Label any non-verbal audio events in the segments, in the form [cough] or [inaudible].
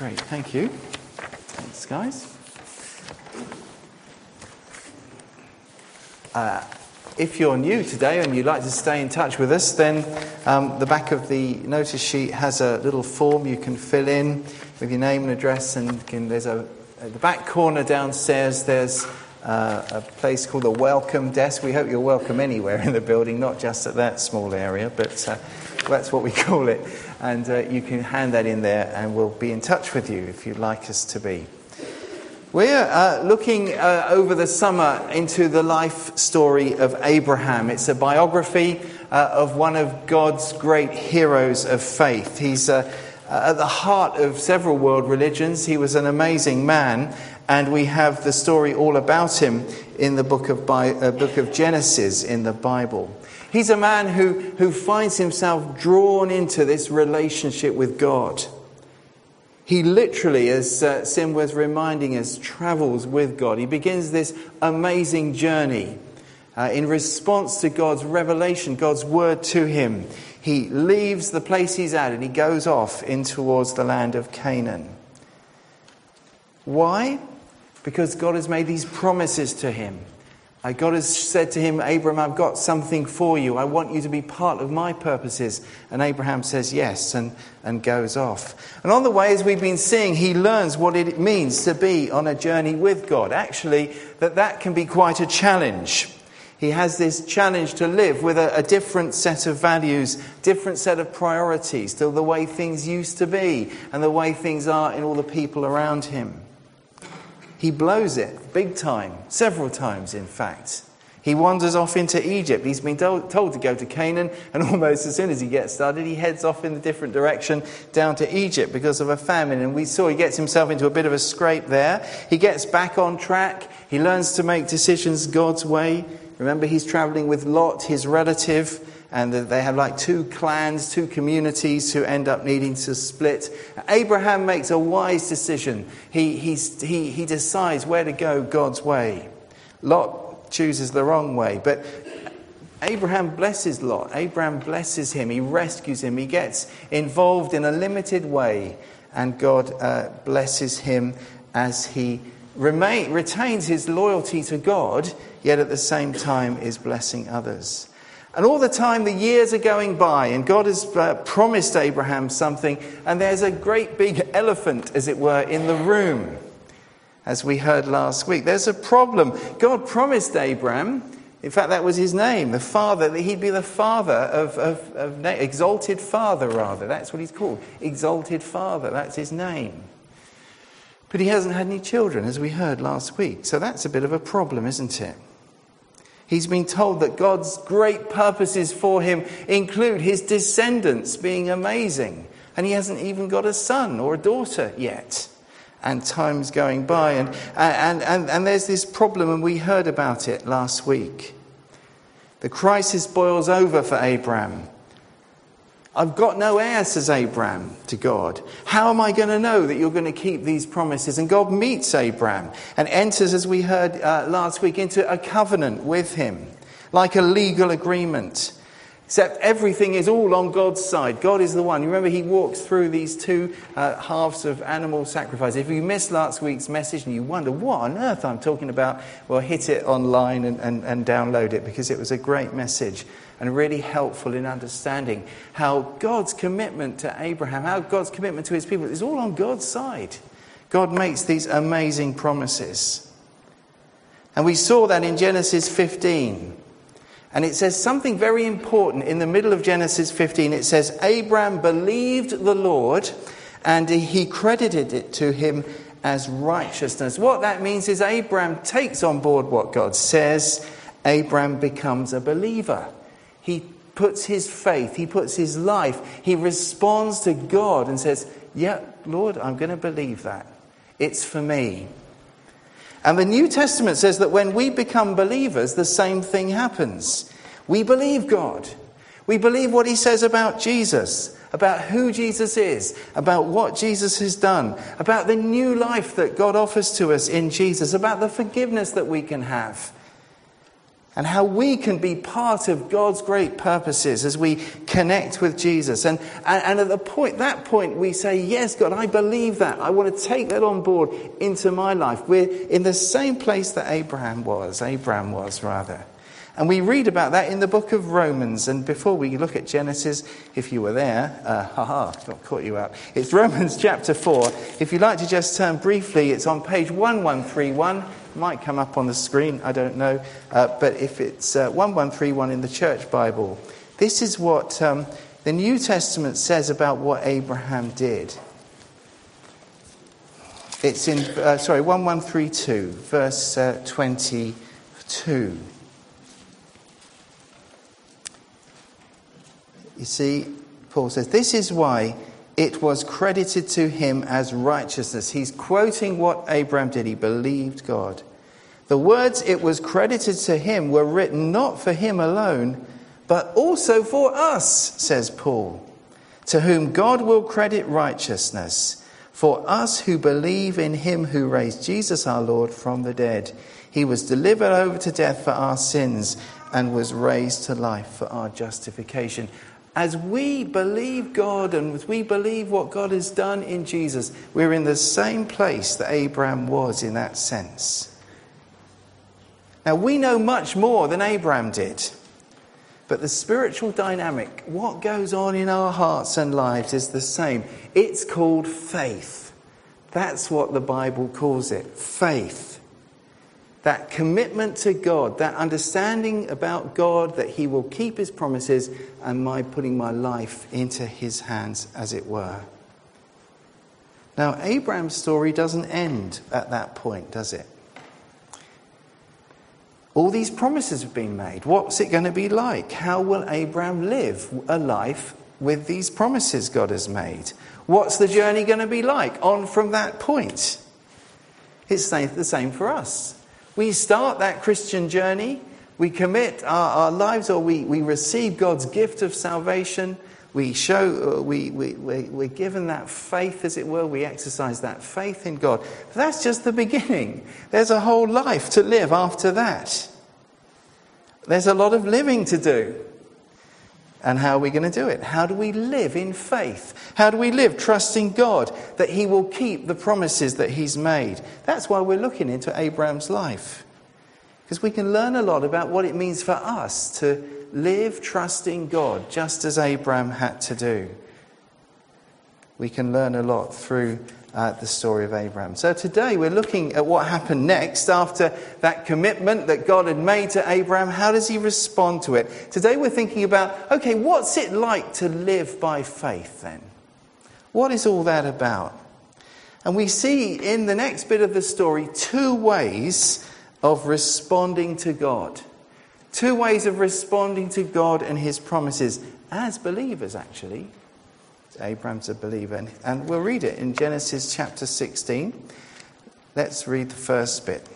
Great, thank you. Thanks, guys. Uh, if you're new today and you'd like to stay in touch with us, then um, the back of the notice sheet has a little form you can fill in with your name and address, and can, there's a at the back corner downstairs. There's uh, a place called the welcome desk. We hope you're welcome anywhere in the building, not just at that small area, but uh, that's what we [laughs] call it. And uh, you can hand that in there, and we'll be in touch with you if you'd like us to be. We're uh, looking uh, over the summer into the life story of Abraham. It's a biography uh, of one of God's great heroes of faith. He's uh, at the heart of several world religions. He was an amazing man, and we have the story all about him in the book of, Bi- uh, book of Genesis in the Bible. He's a man who, who finds himself drawn into this relationship with God. He literally, as uh, Sim was reminding us, travels with God. He begins this amazing journey uh, in response to God's revelation, God's word to him. He leaves the place he's at and he goes off in towards the land of Canaan. Why? Because God has made these promises to him. God has said to him, Abraham, I've got something for you. I want you to be part of my purposes. And Abraham says yes and, and goes off. And on the way, as we've been seeing, he learns what it means to be on a journey with God. Actually, that that can be quite a challenge. He has this challenge to live with a, a different set of values, different set of priorities to the way things used to be and the way things are in all the people around him. He blows it big time, several times, in fact. He wanders off into Egypt. He's been told, to go to Canaan, and [laughs] almost as soon as he gets started, he heads off in a different direction down to Egypt because of a famine. And we saw he gets himself into a bit of a scrape there. He gets back on track. He learns to make decisions God's way. Remember, he's traveling with Lot, his relative, and they have like two clans, two communities who end up needing to split. Abraham makes a wise decision. He, he, he decides where to go God's way. Lot chooses the wrong way, but Abraham blesses Lot. Abraham blesses him. He rescues him. He gets involved in a limited way, and God uh, blesses him as he remain, retains his loyalty to God, yet at the same time is blessing others. And all the time, the years are going by, and God has uh, promised Abraham something, and there's a great big elephant, as it were, in the room, as we heard last week. There's a problem. God promised Abraham, in fact, that was his name, the father, that he'd be the father of, of, of exalted father, rather. That's what he's called. Exalted father, that's his name. But he hasn't had any children, as we heard last week. So that's a bit of a problem, isn't it? He's been told that God's great purposes for him include his descendants being amazing. And he hasn't even got a son or a daughter yet. And time's going by. And, and, and, and there's this problem, and we heard about it last week. The crisis boils over for Abraham. I've got no heir, says Abraham to God. How am I going to know that you're going to keep these promises? And God meets Abraham and enters, as we heard uh, last week, into a covenant with him, like a legal agreement. Except everything is all on God's side. God is the one. You remember, He walks through these two uh, halves of animal sacrifice. If you missed last week's message and you wonder what on earth I'm talking about, well, hit it online and, and, and download it because it was a great message and really helpful in understanding how God's commitment to Abraham, how God's commitment to his people is all on God's side. God makes these amazing promises. And we saw that in Genesis 15. And it says something very important in the middle of Genesis 15. It says, Abraham believed the Lord and he credited it to him as righteousness. What that means is Abraham takes on board what God says. Abraham becomes a believer. He puts his faith, he puts his life, he responds to God and says, Yeah, Lord, I'm going to believe that. It's for me. And the New Testament says that when we become believers, the same thing happens. We believe God. We believe what he says about Jesus, about who Jesus is, about what Jesus has done, about the new life that God offers to us in Jesus, about the forgiveness that we can have. And how we can be part of God's great purposes as we connect with Jesus. And, and, and, at the point, that point, we say, Yes, God, I believe that. I want to take that on board into my life. We're in the same place that Abraham was, Abraham was, rather. And we read about that in the book of Romans. And before we look at Genesis, if you were there, uh, haha, got caught you out. It's Romans chapter 4. If you'd like to just turn briefly, it's on page 1131 might come up on the screen, I don't know. Uh, but if it's uh, 1131 in the church Bible, this is what um, the New Testament says about what Abraham did. It's in, uh, sorry, 1132, verse uh, 22. You see, Paul says, This is why it was credited to him as righteousness. He's quoting what Abraham did. He believed God. The words it was credited to him were written not for him alone, but also for us, says Paul, to whom God will credit righteousness, for us who believe in him who raised Jesus our Lord from the dead. He was delivered over to death for our sins and was raised to life for our justification as we believe God and as we believe what God has done in Jesus, we're in the same place that Abraham was in that sense. Now, we know much more than Abraham did, but the spiritual dynamic, what goes on in our hearts and lives, is the same. It's called faith. That's what the Bible calls it faith that commitment to God, that understanding about God that He will keep His promises, and my putting my life into His hands, as it were. Now, Abraham's story doesn't end at that point, does it? All these promises have been made. What's it going to be like? How will Abraham live a life with these promises God has made? What's the journey going to be like on from that point? It's the same for us. We start that Christian journey, we commit our, our lives, or we, we receive God's gift of salvation. We show, uh, we, we, we, we're given that faith, as it were. We exercise that faith in God. But that's just the beginning. There's a whole life to live after that. There's a lot of living to do. And how are we going to do it? How do we live in faith? How do we live trusting God that He will keep the promises that He's made? That's why we're looking into Abraham's life. Because we can learn a lot about what it means for us to live trusting God, just as Abraham had to do. We can learn a lot through uh, the story of Abraham. So today we're looking at what happened next after that commitment that God had made to Abraham. How does he respond to it? Today we're thinking about okay, what's it like to live by faith then? What is all that about? And we see in the next bit of the story two ways of responding to God. Two ways of responding to God and his promises as believers, actually. Abraham's a believer. And we'll read it in Genesis chapter 16. Let's read the first bit.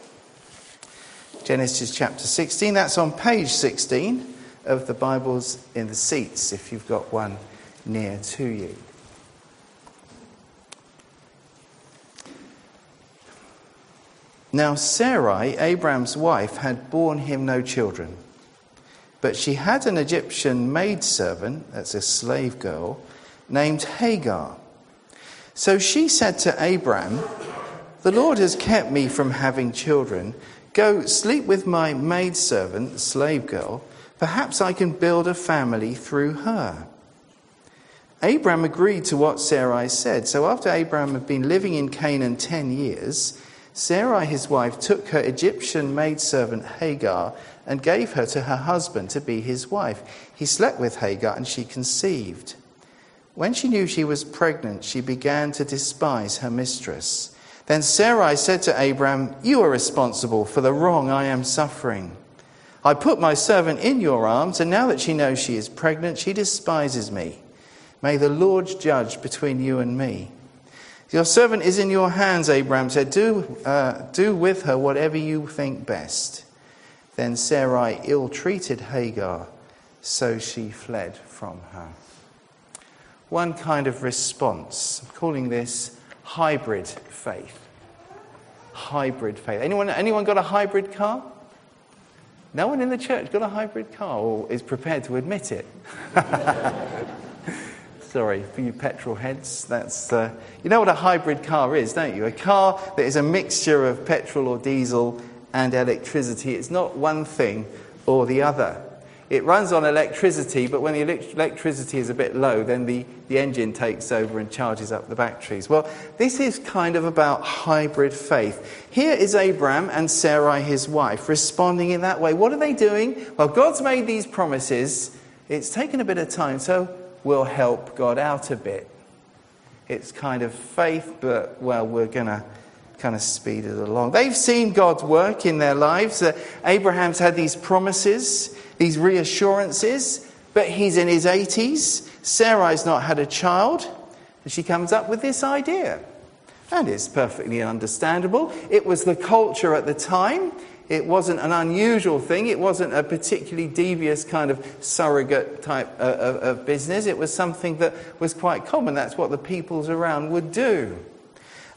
Genesis chapter 16, that's on page 16 of the Bibles in the seats, if you've got one near to you. Now, Sarai, Abraham's wife, had borne him no children, but she had an Egyptian maidservant, that's a slave girl named Hagar. So she said to Abram, The Lord has kept me from having children. Go sleep with my maidservant, slave girl. Perhaps I can build a family through her. Abram agreed to what Sarai said. So after Abram had been living in Canaan ten years, Sarai, his wife, took her Egyptian maidservant Hagar and gave her to her husband to be his wife. He slept with Hagar and she conceived. When she knew she was pregnant, she began to despise her mistress. Then Sarai said to Abram, You are responsible for the wrong I am suffering. I put my servant in your arms, and now that she knows she is pregnant, she despises me. May the Lord judge between you and me. Your servant is in your hands, Abram said. Do, uh, do with her whatever you think best. Then Sarai ill treated Hagar, so she fled from her one kind of response. I'm calling this hybrid faith. Hybrid faith. Anyone, anyone got a hybrid car? No one in the church got a hybrid car or is prepared to admit it. [laughs] Sorry, for you petrol heads, that's. Uh, you know what a hybrid car is, don't you? A car that is a mixture of petrol or diesel and electricity. It's not one thing or the other. It runs on electricity, but when the electricity is a bit low, then the, the engine takes over and charges up the batteries. Well, this is kind of about hybrid faith. Here is Abraham and Sarai, his wife, responding in that way. What are they doing? Well, God's made these promises. It's taken a bit of time, so we'll help God out a bit. It's kind of faith, but, well, we're going to kind of speed it along. They've seen God's work in their lives. Uh, Abraham's had these promises, these reassurances, but he's in his 80s. Sarai's not had a child. And she comes up with this idea. And it's perfectly understandable. It was the culture at the time. It wasn't an unusual thing. It wasn't a particularly devious kind of surrogate type of, uh, of, of business. It was something that was quite common. That's what the peoples around would do.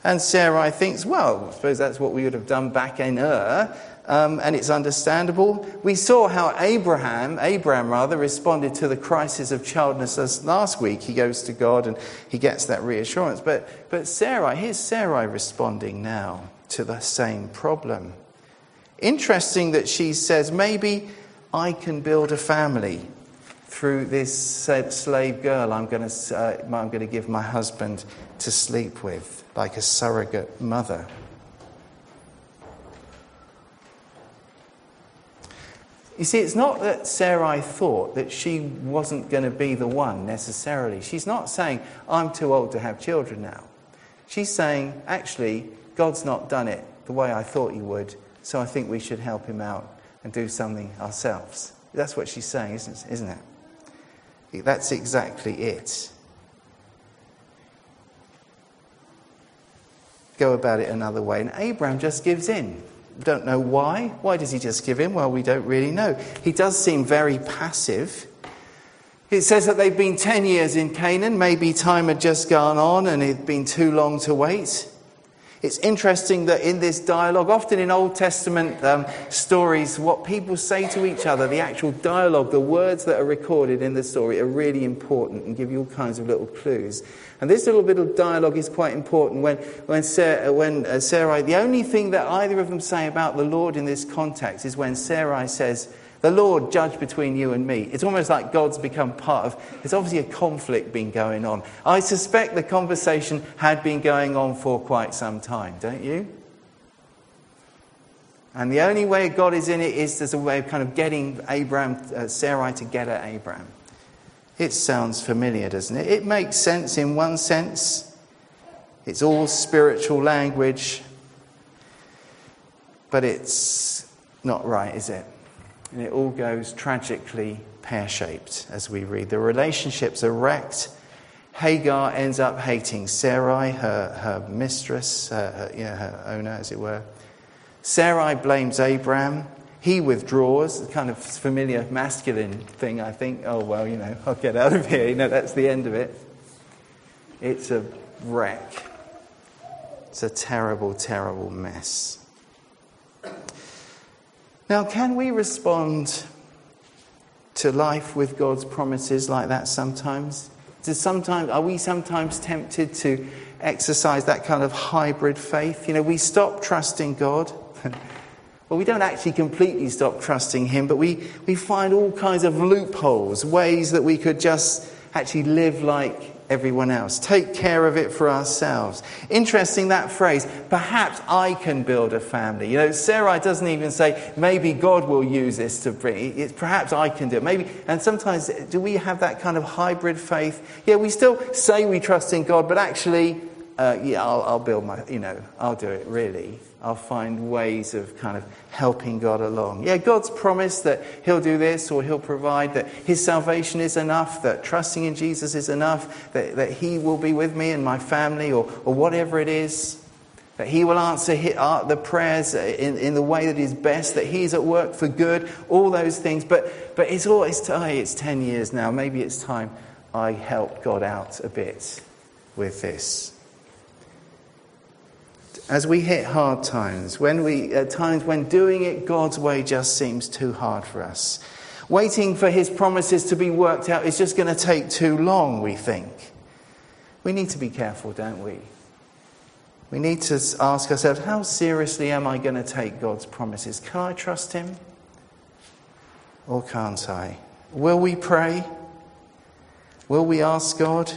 And Sarai thinks, well, I suppose that's what we would have done back in Ur, um, and it's understandable. We saw how Abraham, Abraham rather, responded to the crisis of childlessness last week. He goes to God and he gets that reassurance. But, but Sarai, here's Sarai responding now to the same problem. Interesting that she says, maybe I can build a family through this slave girl I'm going to, uh, I'm going to give my husband to sleep with, like a surrogate mother. You see, it's not that Sarai thought that she wasn't going to be the one necessarily. She's not saying, I'm too old to have children now. She's saying, actually, God's not done it the way I thought He would, so I think we should help Him out and do something ourselves. That's what she's saying, isn't, isn't it? That's exactly it. Go about it another way. And Abraham just gives in don't know why. Why does he just give in? Well, we don't really know. He does seem very passive. It says that they've been 10 years in Canaan. Maybe time had just gone on and it had been too long to wait. It's interesting that in this dialogue, often in Old Testament um, stories, what people say to each other, the actual dialogue, the words that are recorded in the story, are really important and give you all kinds of little clues. And this little bit of dialogue is quite important when, when, Sarah, when uh, Sarai, the only thing that either of them say about the Lord in this context is when Sarai says, the Lord judge between you and me. It's almost like God's become part of. There's obviously a conflict been going on. I suspect the conversation had been going on for quite some time, don't you? And the only way God is in it is there's a way of kind of getting Abraham, uh, Sarai to get at Abraham. It sounds familiar, doesn't it? It makes sense in one sense. It's all spiritual language, but it's not right, is it? And it all goes tragically pear shaped as we read. The relationships are wrecked. Hagar ends up hating Sarai, her, her mistress, her, her, her owner, as it were. Sarai blames Abraham. He withdraws, kind of familiar masculine thing, I think. Oh, well, you know, I'll get out of here. You know, that's the end of it. It's a wreck. It's a terrible, terrible mess. Now, can we respond to life with God's promises like that sometimes? Does sometimes are we sometimes tempted to exercise that kind of hybrid faith? You know, we stop trusting God. [laughs] well, we don't actually completely stop trusting Him, but we, we find all kinds of loopholes, ways that we could just actually live like everyone else. Take care of it for ourselves. Interesting that phrase, perhaps I can build a family. You know, Sarai doesn't even say, maybe God will use this to bring, it's perhaps I can do it. Maybe, and sometimes do we have that kind of hybrid faith? Yeah, we still say we trust in God, but actually, uh, yeah, I'll, I'll build my, you know, I'll do it really. I'll find ways of kind of helping God along. Yeah, God's promised that He'll do this or He'll provide, that His salvation is enough, that trusting in Jesus is enough, that, that He will be with me and my family or, or whatever it is, that He will answer uh, the prayers in, in the way that is best, that He's at work for good, all those things. But, but it's always, hey, it's 10 years now. Maybe it's time I help God out a bit with this. As we hit hard times, when we, at times when doing it God's way just seems too hard for us, waiting for His promises to be worked out is just going to take too long, we think. We need to be careful, don't we? We need to ask ourselves how seriously am I going to take God's promises? Can I trust Him? Or can't I? Will we pray? Will we ask God?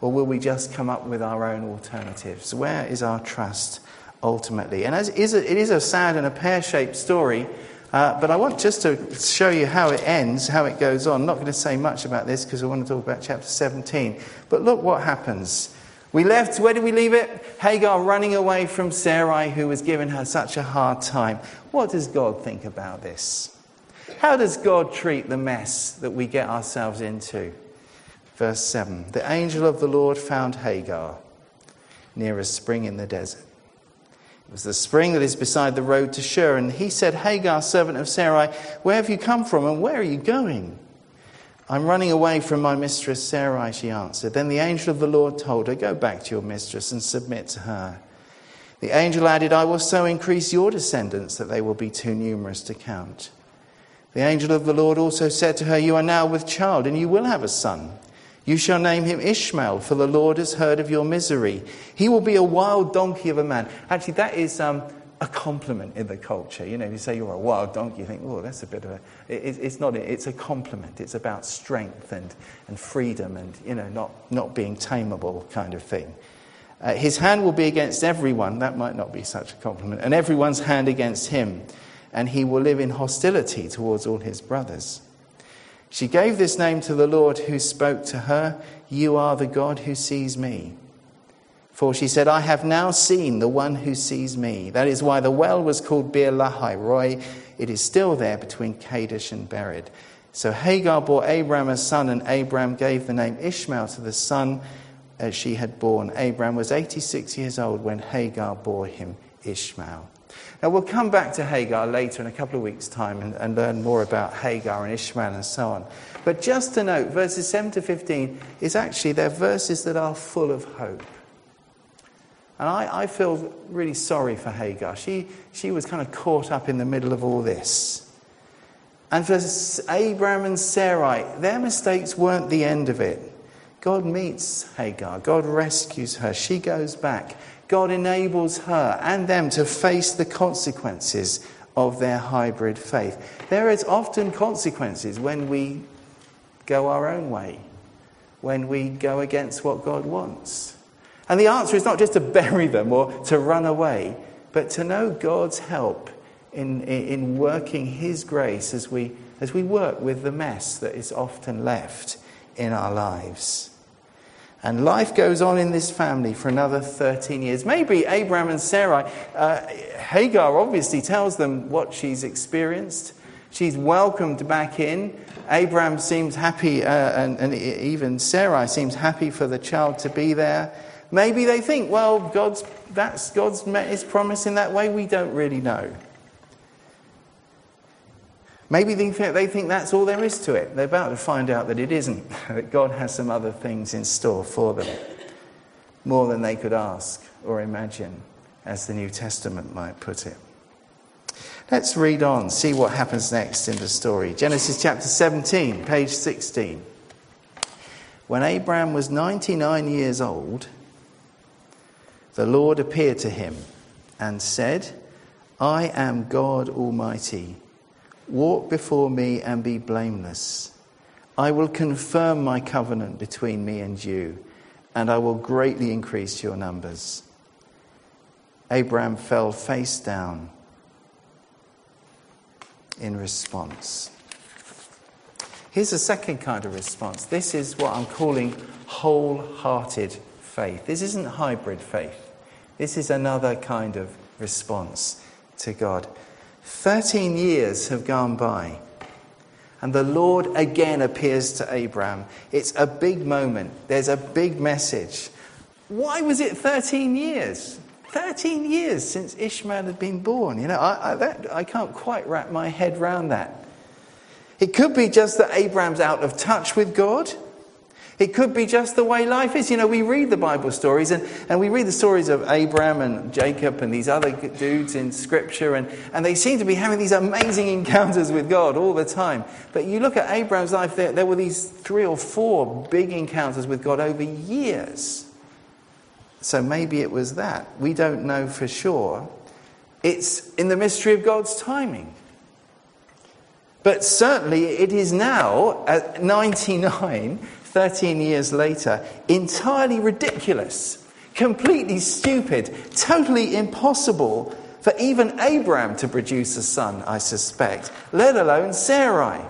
Or will we just come up with our own alternatives? Where is our trust ultimately? And as it is a sad and a pear shaped story, uh, but I want just to show you how it ends, how it goes on. I'm not going to say much about this because I want to talk about chapter 17. But look what happens. We left, where did we leave it? Hagar running away from Sarai, who was giving her such a hard time. What does God think about this? How does God treat the mess that we get ourselves into? Verse 7 The angel of the Lord found Hagar near a spring in the desert. It was the spring that is beside the road to Shur. And he said, Hagar, servant of Sarai, where have you come from and where are you going? I'm running away from my mistress Sarai, she answered. Then the angel of the Lord told her, Go back to your mistress and submit to her. The angel added, I will so increase your descendants that they will be too numerous to count. The angel of the Lord also said to her, You are now with child, and you will have a son. You shall name him Ishmael, for the Lord has heard of your misery. He will be a wild donkey of a man. Actually, that is um, a compliment in the culture. You know, you say you're a wild donkey, you think, oh, that's a bit of a. It, it's not, it's a compliment. It's about strength and, and freedom and, you know, not, not being tameable kind of thing. Uh, his hand will be against everyone. That might not be such a compliment. And everyone's hand against him. And he will live in hostility towards all his brothers. She gave this name to the Lord who spoke to her You are the God who sees me. For she said, I have now seen the one who sees me. That is why the well was called Beer Lahai Roi. It is still there between Kadesh and Bered. So Hagar bore Abram a son, and Abram gave the name Ishmael to the son as she had born. Abram was 86 years old when Hagar bore him Ishmael. Now, we'll come back to Hagar later in a couple of weeks' time and, and, learn more about Hagar and Ishmael and so on. But just to note, verses 7 to 15 is actually, they're verses that are full of hope. And I, I feel really sorry for Hagar. She, she was kind of caught up in the middle of all this. And for Abraham and Sarai, their mistakes weren't the end of it. God meets Hagar, God rescues her, she goes back. God enables her and them to face the consequences of their hybrid faith. There is often consequences when we go our own way, when we go against what God wants. And the answer is not just to [laughs] bury them or to run away, but to know God's help in, in working His grace as we, as we work with the mess that is often left in our lives. And life goes on in this family for another 13 years. Maybe Abraham and Sarai, uh, Hagar obviously tells them what she's experienced. She's welcomed back in. Abraham seems happy, uh, and, and, even Sarai seems happy for the child to be there. Maybe they think, well, God's, that's, God's met his promise in that way. We don't really know. Maybe they think, they think that's all there is to it. They're about to find out that it isn't, [laughs] that God has some other things in store for them, more than they could ask or imagine, as the New Testament might put it. Let's read on, see what happens next in the story. Genesis chapter 17, page 16. When Abraham was 99 years old, the Lord appeared to him and said, I am God Almighty. Walk before me and be blameless. I will confirm my covenant between me and you, and I will greatly increase your numbers. Abraham fell face down in response. Here's a second kind of response. This is what I'm calling wholehearted faith. This isn't hybrid faith, this is another kind of response to God. Thirteen years have gone by, and the Lord again appears to Abraham. It's a big moment, there's a big message. Why was it 13 years? 13 years since Ishmael had been born. You know, I, I, that, I can't quite wrap my head around that. It could be just that Abraham's out of touch with God. It could be just the way life is. You know, we read the Bible stories and, and we read the stories of Abraham and Jacob and these other dudes in Scripture, and, and they seem to be having these amazing [laughs] encounters with God all the time. But you look at Abraham's life, there, there were these three or four big encounters with God over years. So maybe it was that. We don't know for sure. It's in the mystery of God's timing. But certainly it is now, at 99, 13 years later, entirely ridiculous, completely stupid, totally impossible for even Abraham to produce a son, I suspect, let alone Sarai.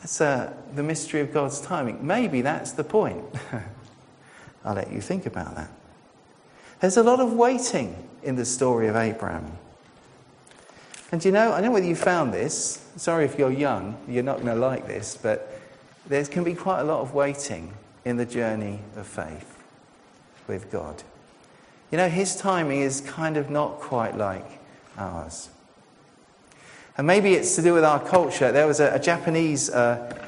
That's uh, the mystery of God's timing. Maybe that's the point. [laughs] I'll let you think about that. There's a lot of waiting in the story of Abraham. And you know, I don't know whether you found this. Sorry if you're young, you're not going to like this, but there can be quite a lot of waiting in the journey of faith with God. You know, His timing is kind of not quite like ours. And maybe it's to do with our culture. There was a, a Japanese, uh,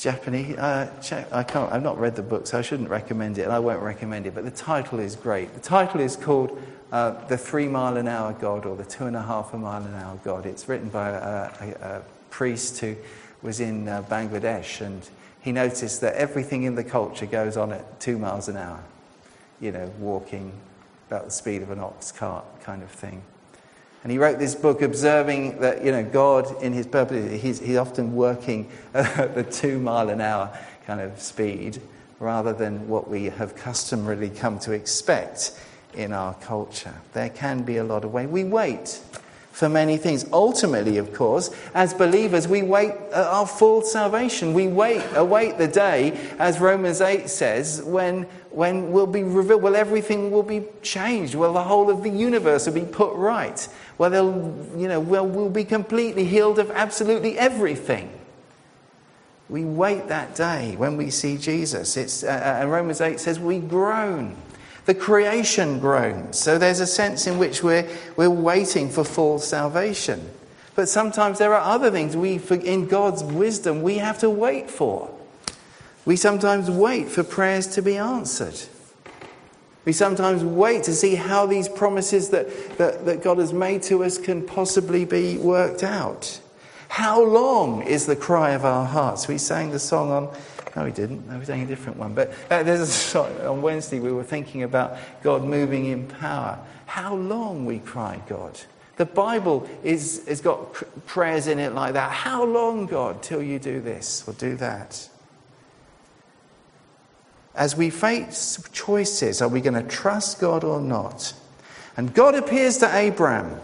Japanese, uh, I can't, I've not read the book, so I shouldn't recommend it, and I won't recommend it, but the title is great. The title is called uh, the three mile an hour God or the two and a half a mile an hour God. It's written by a, a, a priest who was in uh, Bangladesh and he noticed that everything in the culture goes on at two miles an hour. You know, walking about the speed of an ox cart kind of thing. And he wrote this book observing that, you know, God in his purpose, he's, he's often working [laughs] at the two mile an hour kind of speed rather than what we have customarily come to expect in our culture. There can be a lot of way. We wait for many things. Ultimately, of course, as believers, we wait our full salvation. We wait, await the day, as Romans 8 says, when, when we'll be revealed, well, everything will be changed. Well, the whole of the universe will be put right. Well, they'll, you know, well, we'll be completely healed of absolutely everything. We wait that day when we see Jesus. It's, uh, uh and Romans 8 says we groan the creation groans. So there's a sense in which we're, we're waiting for full salvation. But sometimes there are other things we, in God's wisdom, we have to wait for. We sometimes wait for prayers to be answered. We sometimes wait to see how these promises that, that, that God has made to us can possibly be worked out. How long is the cry of our hearts? We sang the song on no, we didn't. No, was sang a different one. But uh, there's a song, on Wednesday we were thinking about God moving in power. How long we cry, God. The Bible is, has got prayers in it like that. How long, God, till you do this or do that? As we face choices, are we going to trust God or not? And God appears to Abraham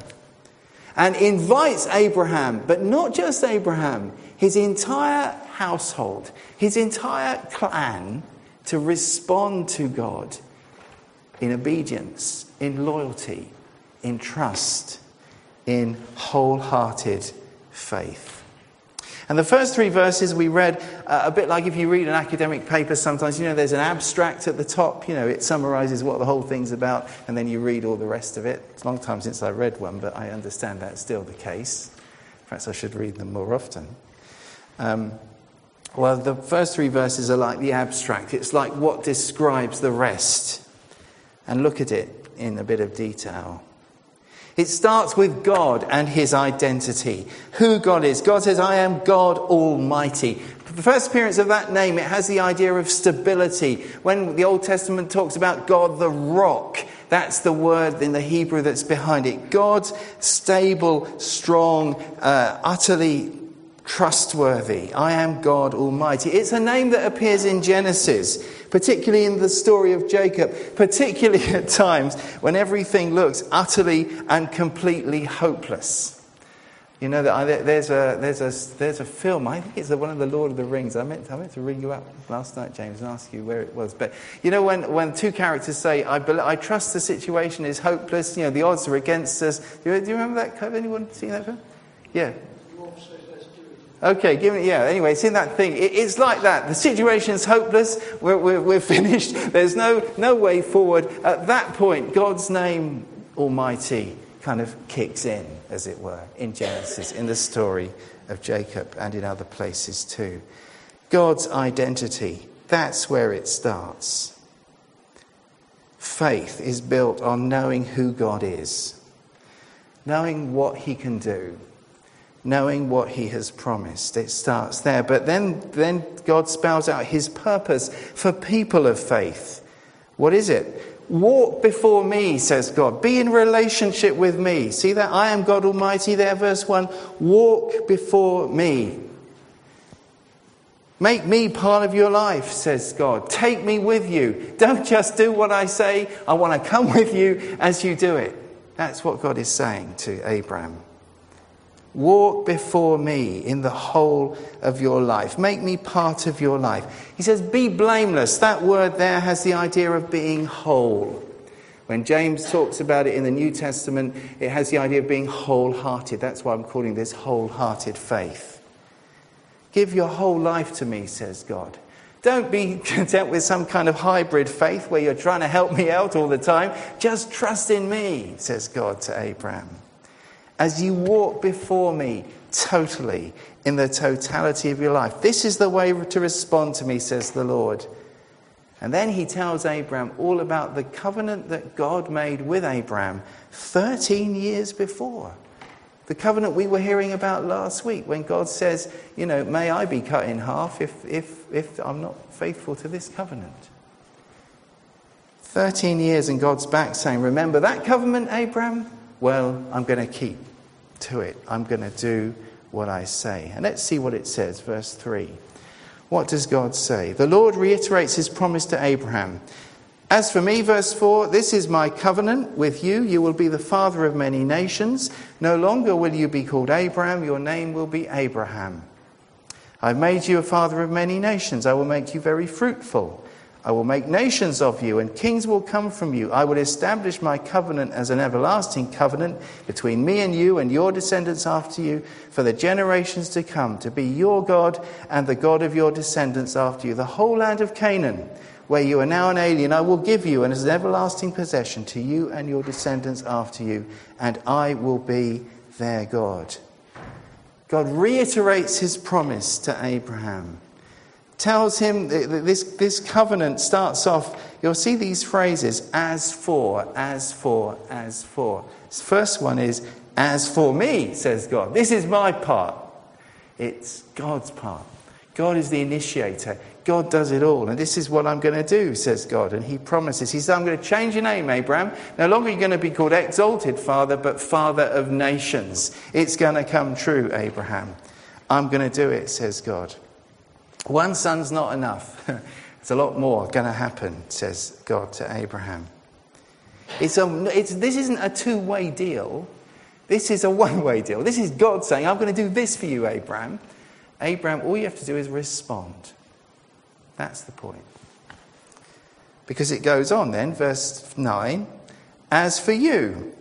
and invites Abraham, but not just Abraham, his entire household, his entire clan to respond to God in obedience, in loyalty, in trust, in wholehearted faith. And the first three verses we read, uh, a bit like if you read an academic paper sometimes, you know, there's an abstract at the top, you know, it summarizes what the whole thing's about, and then you read all the rest of it. It's a long time since I read one, but I understand that's still the case. Perhaps I should read them more often. Um, well, the first three verses are like the abstract. It's like what describes the rest. And look at it in a bit of detail. It starts with God and his identity, who God is. God says, I am God Almighty. The first appearance of that name, it has the idea of stability. When the Old Testament talks about God the rock, that's the word in the Hebrew that's behind it. God's stable, strong, uh, utterly trustworthy. I am God Almighty. It's a name that appears in Genesis, particularly in the story of Jacob, particularly [laughs] at times when everything looks utterly and completely hopeless. You know, there's a, there's, a, there's a film, I think it's one of the Lord of the Rings. I meant, I meant to ring you up last night, James, and ask you where it was. But, you know, when, when two characters say, I, be, I trust the situation is hopeless, you know, the odds are against us. Do you, do you remember that? Have anyone seen that film? Yeah. Okay, give me, yeah, anyway, it's in that thing. It, it's like that. The situation's hopeless. We're, we're, we're [laughs] finished. There's no, no way forward. At that point, God's name, Almighty, kind of kicks in, as it were, in Genesis, in the story of Jacob and in other places too. God's identity, that's where it starts. Faith is built on knowing who God is, knowing what He can do, knowing what He has promised. It starts there. But then, then God spells out His purpose for people of faith. What is it? Walk before me, says God. Be in relationship with me. See that? I am God Almighty there, verse 1. Walk before me. Make me part of your life, says God. Take me with you. Don't just do what I say. I want to come [laughs] with you as you do it. That's what God is saying to Abraham. Walk before me in the whole of your life. Make me part of your life. He says, Be blameless. That word there has the idea of being whole. When James talks about it in the New Testament, it has the idea of being wholehearted. That's why I'm calling this wholehearted faith. Give your whole life to me, says God. Don't be [laughs] content with some kind of hybrid faith where you're trying to help me out all the time. Just trust in me, says God to Abraham as you walk before me totally in the totality of your life. This is the way to respond to me, says the Lord. And then he tells Abraham all about the covenant that God made with Abraham 13 years before. The covenant we were hearing about last week when God says, you know, may I be cut in half if, if, if I'm not faithful to this covenant. 13 years and God's back saying, remember that covenant, Abraham? Well, I'm going to keep to it. I'm going to do what I say. And let's see what it says, verse 3. What does God say? The Lord reiterates his promise to Abraham. As for me, verse 4, this is my covenant with you. You will be the father of many nations. No longer will you be called Abram, your name will be Abraham. I've made you a father of many nations. I will make you very fruitful. I will make nations of you, and kings will come from you. I will establish my covenant as an everlasting covenant between me and you and your descendants after you for the generations to come, to be your God and the God of your descendants after you. The whole land of Canaan, where you are now an alien, I will give you and as an everlasting possession to you and your descendants after you, and I will be their God. God reiterates his promise to Abraham tells him this, this covenant starts off, you'll see these phrases as for, as for, as for. First one is, as for me, says God. This is my part. It's God's part. God is the initiator. God does it all. And this is what I'm going to do, says God. And he promises. He says, I'm going to change your name, Abraham. No longer are you going to be called exalted father, but father of nations. It's going to come true, Abraham. I'm going to do it, says God. One son's not enough. [laughs] It's a lot more going to happen, says God to Abraham. It's a, it's, this isn't a two way deal. This is a [laughs] one way deal. This is God saying, I'm going to do this for you, Abraham. Abraham, all you have to do is respond. That's the point. Because it goes on then, verse 9, as for you.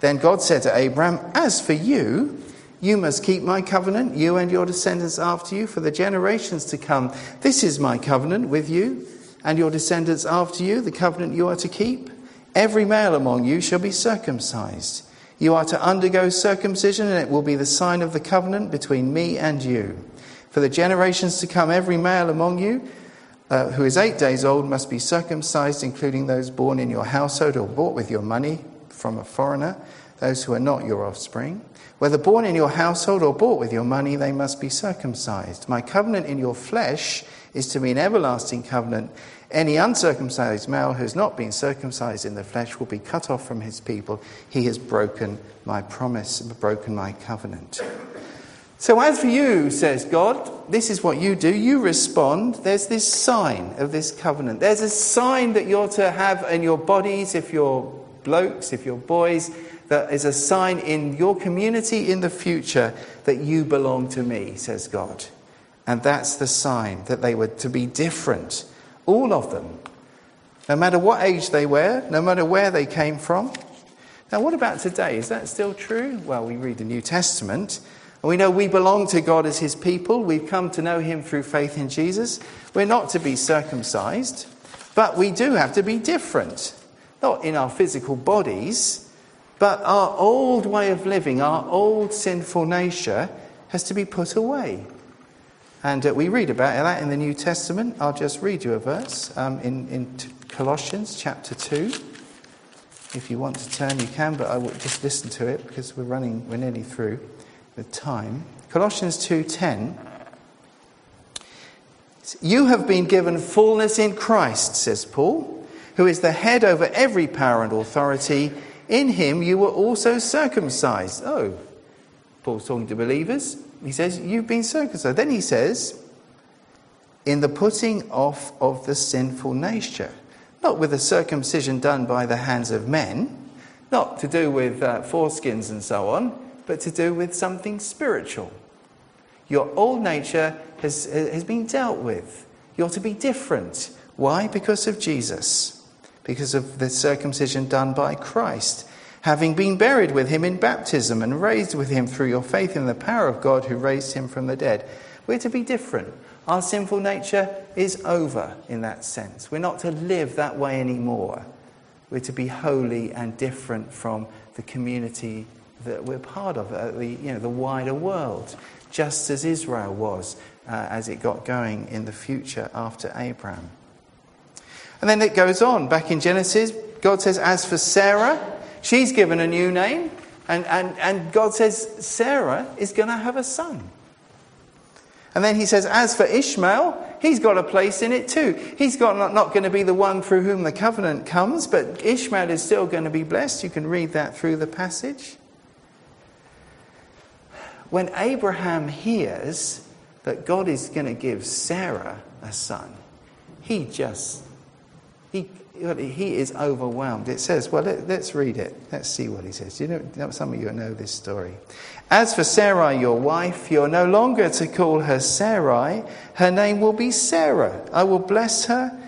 Then God said to Abraham, As for you, you must keep my covenant, you and your descendants after you, for the generations to come. This is my covenant with you and your descendants after you, the covenant you are to keep. Every male among you shall be circumcised. You are to undergo circumcision, and it will be the sign of the covenant between me and you. For the generations to come, every male among you uh, who is eight days old must be circumcised, including those born in your household or bought with your money from a foreigner, those who are not your offspring. Whether born in your household or bought with your money, they must be circumcised. My covenant in your flesh is to be an everlasting covenant. Any uncircumcised male who has not been circumcised in the flesh will be cut off from his people. He has broken my promise, broken my covenant. So, as for you, says God, this is what you do. You respond. There's this sign of this covenant. There's a sign that you're to have in your bodies if you're blokes, if you're boys that is a sign in your community in the future that you belong to me, says God. And that's the sign that they were to be different, all of them, no matter what age they were, no matter where they came from. Now, what about today? Is that still true? Well, we read the New Testament. And we know we belong to God as His people. We've come to know Him through faith in Jesus. We're not to be circumcised, but we do have to be different. Not in our physical bodies, But our old way of living, our old sinful nature, has to be put away. And uh, we read about that in the New Testament. I'll just read you a verse um, in, in Colossians chapter 2. If you want to turn, you can, but I will just listen to it because we're running, we're nearly through with time. Colossians 2:10 You have been given fullness in Christ, says Paul, who is the head over every power and authority. In him you were also circumcised. Oh, Paul's talking to believers. He says, You've been circumcised. Then he says, In the putting off of the sinful nature not with a circumcision done by the hands of men, not to do with uh, foreskins and so on, but to do with something spiritual. Your old nature has, has been dealt with. You're to be different. Why? Because of Jesus, because of the circumcision done by Christ. Having been buried with him in baptism and raised with him through your faith in the power of God who raised him from the dead. We're to be different. Our sinful nature is over in that sense. We're not to live that way anymore. We're to be holy and different from the community that we're part of, uh, the, you know, the wider world, just as Israel was uh, as it got going in the future after Abraham. And then it goes on. Back in Genesis, God says, As for Sarah, she's given a new name. And, and, and God says, Sarah is going to have a son. And then he says, As for Ishmael, he's got a place in it too. He's got not, not going to be the one through whom the covenant comes, but Ishmael is still going to be blessed. You can read that through the passage. When Abraham hears that God is going to give Sarah a son, he just, he, he is overwhelmed. It says, well, let, us read it. Let's see what he says. You know, some of you know this story. As for Sarai, your wife, you're no longer to call her Sarai. Her name will be Sarah. I will bless her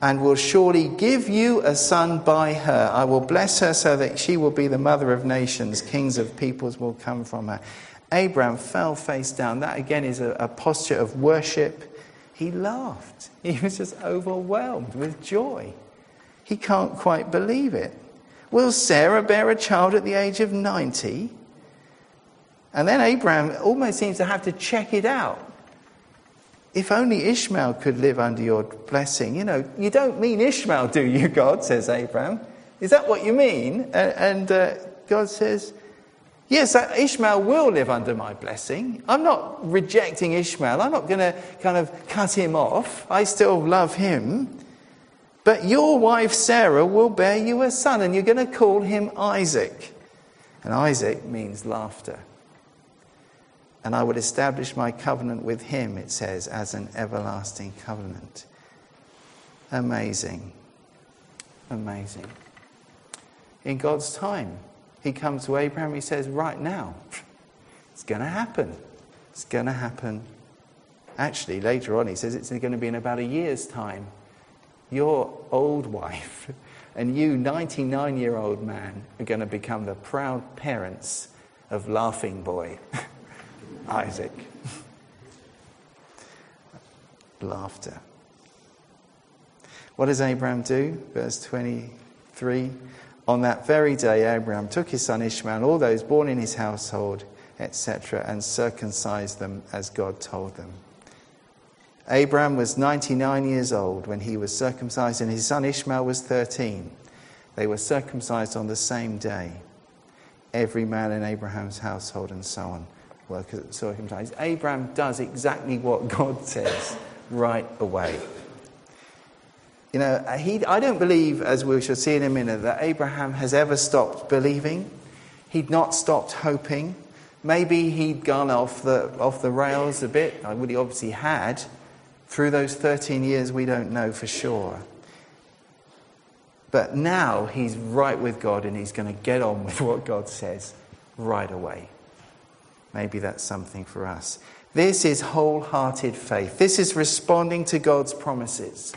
and will surely give you a son by her. I will bless her so that she will be the mother of nations. Kings of peoples will come from her. Abraham fell face down. That again is a, a posture of worship. He laughed. [laughs] He was just overwhelmed with joy. He can't quite believe it. Will Sarah bear a child at the age of 90? And then Abraham almost seems to have to check it out. If only Ishmael could live under your blessing. You know, you don't mean Ishmael, do you, God? says Abraham. Is that what you mean? And, uh, God says, Yes, uh, Ishmael will live under my blessing. I'm not rejecting Ishmael. I'm not going to kind of cut him off. I still love him. But your wife Sarah will bear you a son, and you're going to call him Isaac. And Isaac means laughter and I would establish my covenant with him, it says, as an everlasting covenant. Amazing. Amazing. In God's time, he comes to Abraham, he says, Right now, it's going to happen. It's going to happen. Actually, later on, he says it's going to be in about a year's time. Your old wife and you, 99 year old man, are going to become the proud parents of Laughing Boy. [laughs] Isaac. Laughter. What does Abraham do? Verse 23. On that very day, Abraham took his son Ishmael all those born in his household, etc., and circumcised them as God told them. Abraham was 99 years old when he was circumcised, and his son Ishmael was 13. They were circumcised on the same day, every man in Abraham's household, and so on were circumcised. Abraham does exactly what God [laughs] says right away. You know, he, I don't believe, as we shall see in a minute, that Abraham has ever stopped believing. He'd not stopped hoping. Maybe he'd gone off the, off the rails a bit. I would he obviously had. Through those 13 years, we don't know for sure. But now he's right with God and he's going to get on with [laughs] what God says right away. Maybe that's something for us. This is wholehearted faith. This is responding to God's promises.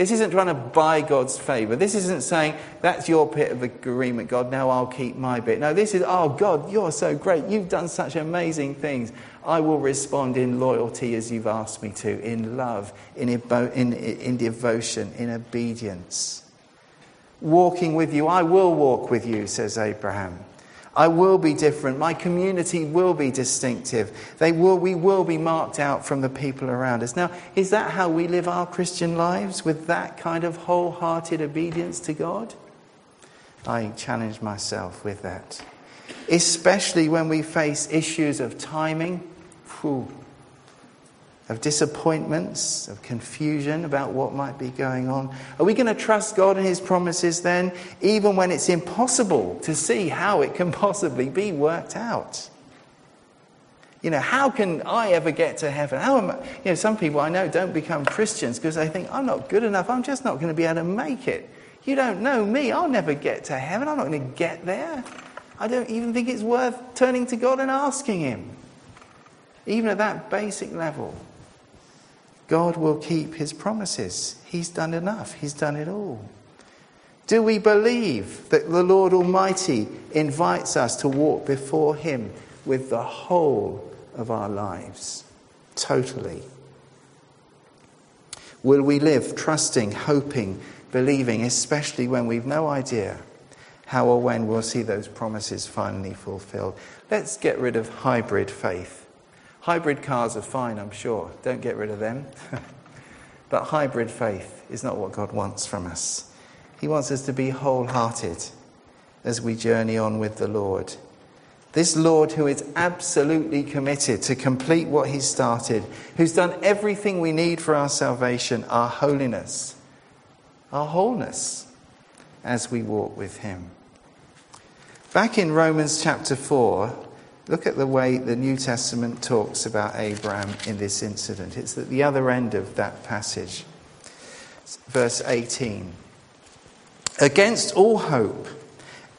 This isn't trying to buy God's favor. This isn't saying, that's your bit of agreement, God, now I'll keep my bit. No, this is, oh, God, you're so great. You've done such amazing things. I will respond in loyalty as you've asked me to, in love, in, in, in devotion, in obedience. walking with you. I will walk with you, says Abraham. I will be different. My community will be distinctive. They will, we will be marked out from the people around us. Now, is that how we live our Christian lives? With that kind of wholehearted obedience to God? I challenge myself with that. Especially when we face issues of timing. Whew of disappointments, of confusion about what might be going on? Are we going to trust God and His promises then, even when it's impossible to see how it can [laughs] possibly be worked out? You know, how can I ever get to heaven? How am I? You know, some people I know don't become Christians because they think, I'm not good enough. I'm just not going to be able to make it. You don't know me. I'll never get to heaven. I'm not going to get there. I don't even think it's worth turning to God and asking Him. Even at that basic level. God will keep his promises. He's done enough, he's done it all. Do we believe that the Lord Almighty invites us to walk before him with the whole of our lives? Totally. Will we live trusting, hoping, believing, especially when we've no idea how or when we'll see those promises finally fulfilled? Let's get rid of hybrid faith. Hybrid cars are fine, I'm sure. Don't get rid of them. [laughs] but hybrid faith is not what God wants from us. He wants us to be wholehearted as we journey on with the Lord. This Lord, who is absolutely committed to complete what He started, who's done everything we need for our salvation, our holiness, our wholeness, as we walk with Him. Back in Romans chapter 4, Look at the way the New Testament talks about Abraham in this incident. It's at the other end of that passage. Verse 18. Against all hope,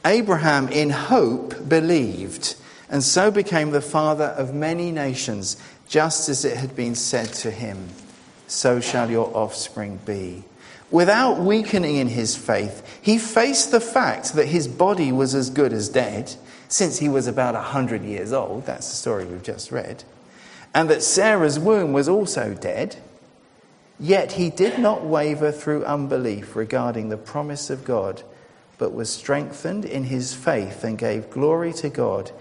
Abraham in hope believed, and so became the father of many nations, just as it had been said to him, So shall your offspring be. Without weakening in his faith, he faced the fact that his body was as good as dead since he was about 100 years old. That's the story we've just read. And that Sarah's womb was also dead. Yet he did not waver through unbelief regarding the promise of God, but was strengthened in his faith and gave glory to God,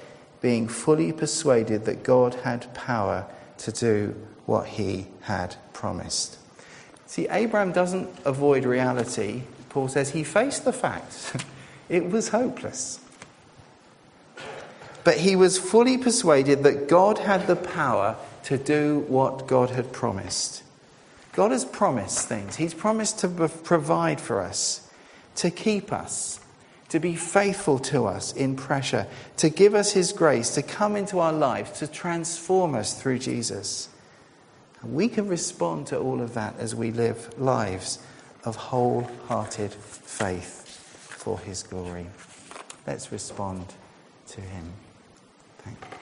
being fully persuaded that God had power to do what he had promised. See, Abraham doesn't avoid reality. Paul says he faced the facts. [laughs] it was hopeless. But he was fully persuaded that God had the power to do what God had promised. God has promised things. He's promised to provide for us, to keep us, to be faithful to us in pressure, to give us His grace, to come into our lives, to transform us through Jesus. And we can respond to all of that as we live lives of wholehearted faith for His glory. Let's respond to Him. Thank you.